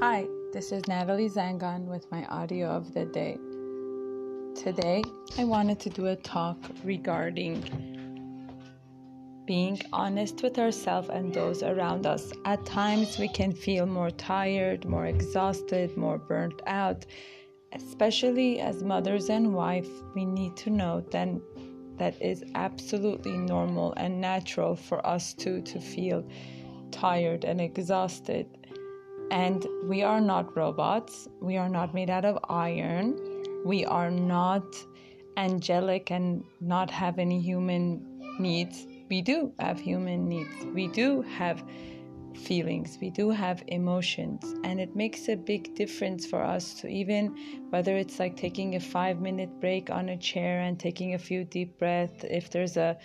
Hi, this is Natalie Zangon with my audio of the day. Today, I wanted to do a talk regarding being honest with ourselves and those around us. At times, we can feel more tired, more exhausted, more burnt out. Especially as mothers and wives, we need to know then that is absolutely normal and natural for us too to feel tired and exhausted and we are not robots. We are not made out of iron. We are not angelic and not have any human needs. We do have human needs. We do have feelings. We do have emotions. And it makes a big difference for us to even, whether it's like taking a five minute break on a chair and taking a few deep breaths, if there's a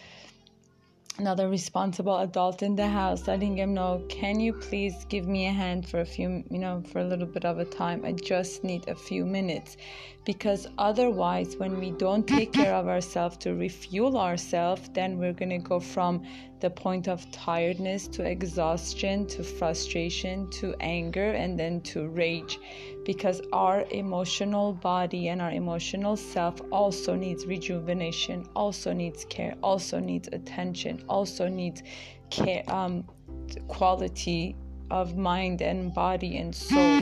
another responsible adult in the house. Letting him know can you please give me a hand for a few you know for a little bit of a time? I just need a few minutes. Because otherwise when we don't take care of ourselves to refuel ourselves then we're going to go from the point of tiredness to exhaustion to frustration to anger and then to rage. Because our emotional body and our emotional self also needs rejuvenation also needs care also needs attention also needs care um, quality of mind and body and soul.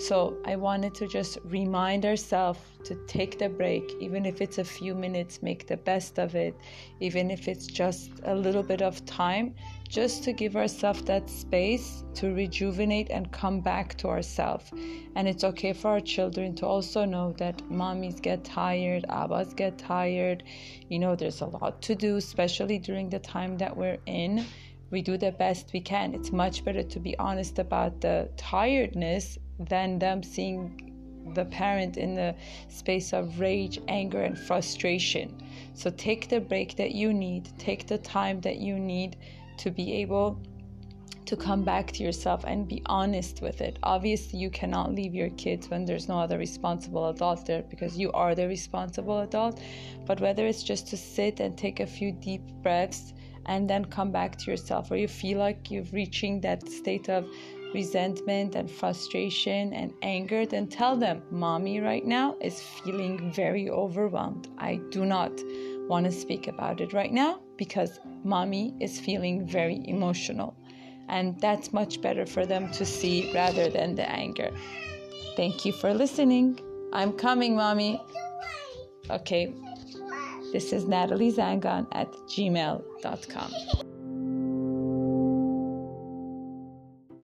So I wanted to just remind ourselves to take the break, even if it's a few minutes, make the best of it, even if it's just a little bit of time, just to give ourselves that space to rejuvenate and come back to ourselves. And it's okay for our children to also know that mommies get tired, abbas get tired. You know, there's a lot to do, especially during the time that we're in we do the best we can. It's much better to be honest about the tiredness than them seeing the parent in the space of rage, anger, and frustration. So take the break that you need, take the time that you need to be able to come back to yourself and be honest with it. Obviously, you cannot leave your kids when there's no other responsible adult there because you are the responsible adult. But whether it's just to sit and take a few deep breaths and then come back to yourself or you feel like you're reaching that state of resentment and frustration and anger, then tell them, Mommy right now is feeling very overwhelmed. I do not want to speak about it right now because Mommy is feeling very emotional. And that's much better for them to see rather than the anger. Thank you for listening. I'm coming, Mommy. Okay. This is Natalie Zangon at gmail.com.